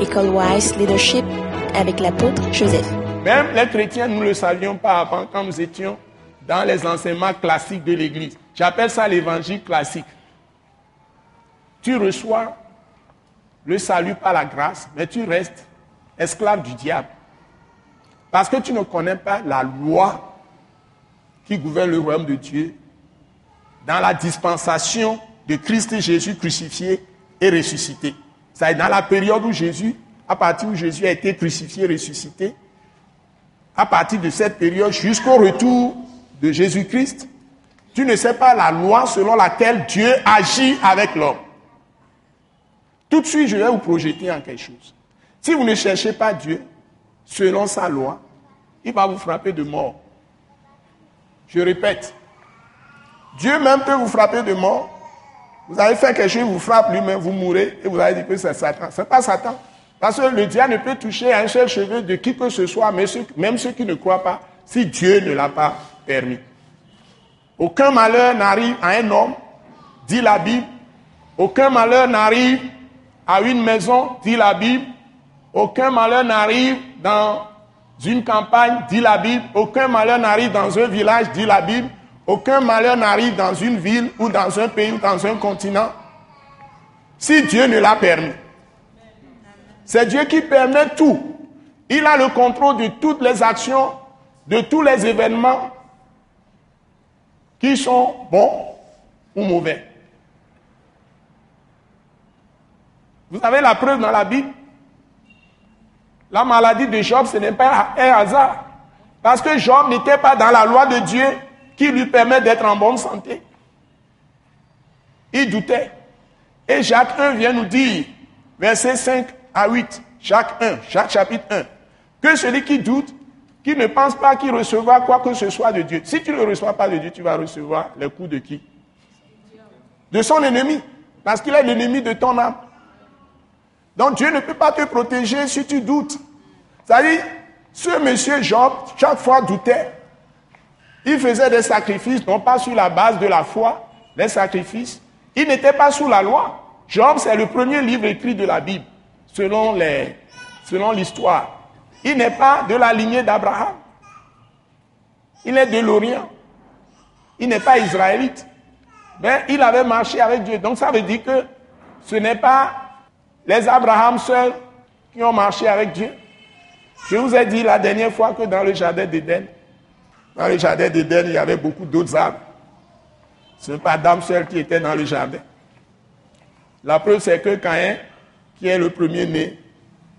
École Wise Leadership avec l'apôtre Joseph. Même les chrétiens, nous ne le savions pas avant quand nous étions dans les enseignements classiques de l'Église. J'appelle ça l'évangile classique. Tu reçois le salut par la grâce, mais tu restes esclave du diable. Parce que tu ne connais pas la loi qui gouverne le royaume de Dieu dans la dispensation de Christ Jésus crucifié et ressuscité. C'est dans la période où Jésus, à partir où Jésus a été crucifié ressuscité, à partir de cette période jusqu'au retour de Jésus-Christ, tu ne sais pas la loi selon laquelle Dieu agit avec l'homme. Tout de suite, je vais vous projeter en quelque chose. Si vous ne cherchez pas Dieu selon sa loi, il va vous frapper de mort. Je répète, Dieu même peut vous frapper de mort vous avez fait quelque chose, il vous frappe lui-même, vous mourrez et vous avez dit que c'est Satan. Ce n'est pas Satan. Parce que le diable ne peut toucher un seul cheveu de qui que ce soit, même ceux qui ne croient pas, si Dieu ne l'a pas permis. Aucun malheur n'arrive à un homme, dit la Bible. Aucun malheur n'arrive à une maison, dit la Bible. Aucun malheur n'arrive dans une campagne, dit la Bible. Aucun malheur n'arrive dans un village, dit la Bible. Aucun malheur n'arrive dans une ville ou dans un pays ou dans un continent si Dieu ne l'a permis. C'est Dieu qui permet tout. Il a le contrôle de toutes les actions, de tous les événements qui sont bons ou mauvais. Vous avez la preuve dans la Bible? La maladie de Job, ce n'est pas un hasard. Parce que Job n'était pas dans la loi de Dieu qui lui permet d'être en bonne santé. Il doutait. Et Jacques 1 vient nous dire, versets 5 à 8, Jacques 1, Jacques chapitre 1, que celui qui doute, qui ne pense pas qu'il recevra quoi que ce soit de Dieu. Si tu ne reçois pas de Dieu, tu vas recevoir les coups de qui? De son ennemi. Parce qu'il est l'ennemi de ton âme. Donc Dieu ne peut pas te protéger si tu doutes. C'est-à-dire, ce monsieur Job, chaque fois doutait. Il faisait des sacrifices, non pas sur la base de la foi, des sacrifices. Il n'était pas sous la loi. Job, c'est le premier livre écrit de la Bible, selon l'histoire. Il n'est pas de la lignée d'Abraham. Il est de l'Orient. Il n'est pas israélite. Mais il avait marché avec Dieu. Donc ça veut dire que ce n'est pas les Abraham seuls qui ont marché avec Dieu. Je vous ai dit la dernière fois que dans le jardin d'Éden, dans le jardin d'Éden, il y avait beaucoup d'autres arbres. Ce n'est pas Adam seul qui était dans le jardin. La preuve, c'est que Caïn, qui est le premier-né,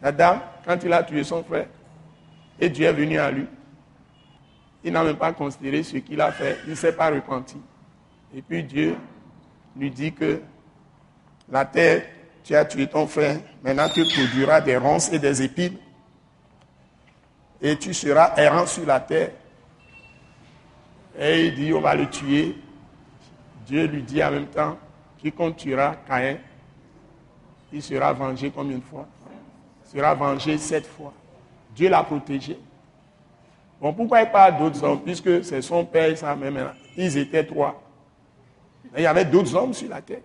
Adam, quand il a tué son frère, et Dieu est venu à lui, il n'a même pas considéré ce qu'il a fait, il ne s'est pas repenti. Et puis Dieu lui dit que la terre, tu as tué ton frère, maintenant tu produiras des ronces et des épines, et tu seras errant sur la terre. Et il dit, on va le tuer. Dieu lui dit en même temps, quiconque tuera Caïn, il sera vengé combien de fois? Il sera vengé sept fois. Dieu l'a protégé. Bon, pourquoi il parle d'autres hommes? Puisque c'est son père et sa mère. Ils étaient trois. il y avait d'autres hommes sur la terre.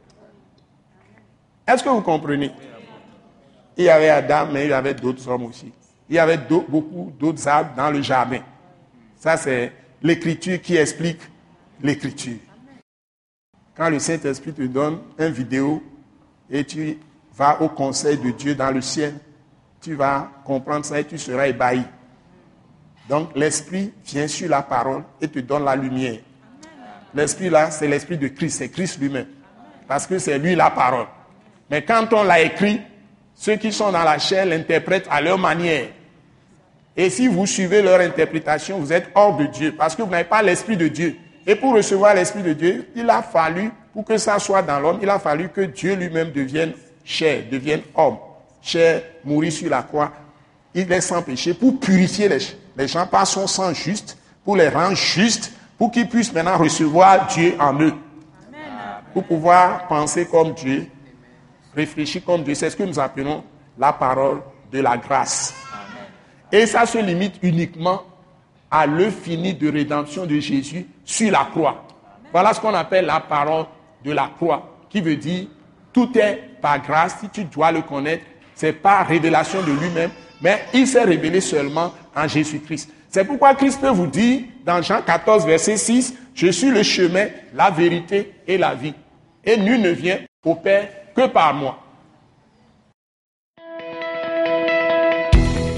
Est-ce que vous comprenez? Il y avait Adam, mais il y avait d'autres hommes aussi. Il y avait beaucoup d'autres arbres dans le jardin. Ça, c'est l'écriture qui explique l'écriture. Quand le Saint-Esprit te donne une vidéo et tu vas au conseil de Dieu dans le ciel, tu vas comprendre ça et tu seras ébahi. Donc l'Esprit vient sur la parole et te donne la lumière. L'Esprit là, c'est l'Esprit de Christ, c'est Christ lui-même. Parce que c'est lui la parole. Mais quand on l'a écrit, ceux qui sont dans la chair l'interprètent à leur manière. Et si vous suivez leur interprétation, vous êtes hors de Dieu, parce que vous n'avez pas l'Esprit de Dieu. Et pour recevoir l'Esprit de Dieu, il a fallu, pour que ça soit dans l'homme, il a fallu que Dieu lui-même devienne chair, devienne homme. Chair, mourir sur la croix. Il est sans péché pour purifier les, les gens par son sang juste, pour les rendre justes, pour qu'ils puissent maintenant recevoir Dieu en eux. Pour pouvoir penser comme Dieu, réfléchir comme Dieu. C'est ce que nous appelons la parole de la grâce. Et ça se limite uniquement à l'œuvre fini de rédemption de Jésus sur la croix. Voilà ce qu'on appelle la parole de la croix, qui veut dire tout est par grâce, si tu dois le connaître, C'est pas révélation de lui-même, mais il s'est révélé seulement en Jésus-Christ. C'est pourquoi Christ peut vous dire dans Jean 14, verset 6, Je suis le chemin, la vérité et la vie. Et nul ne vient au Père que par moi.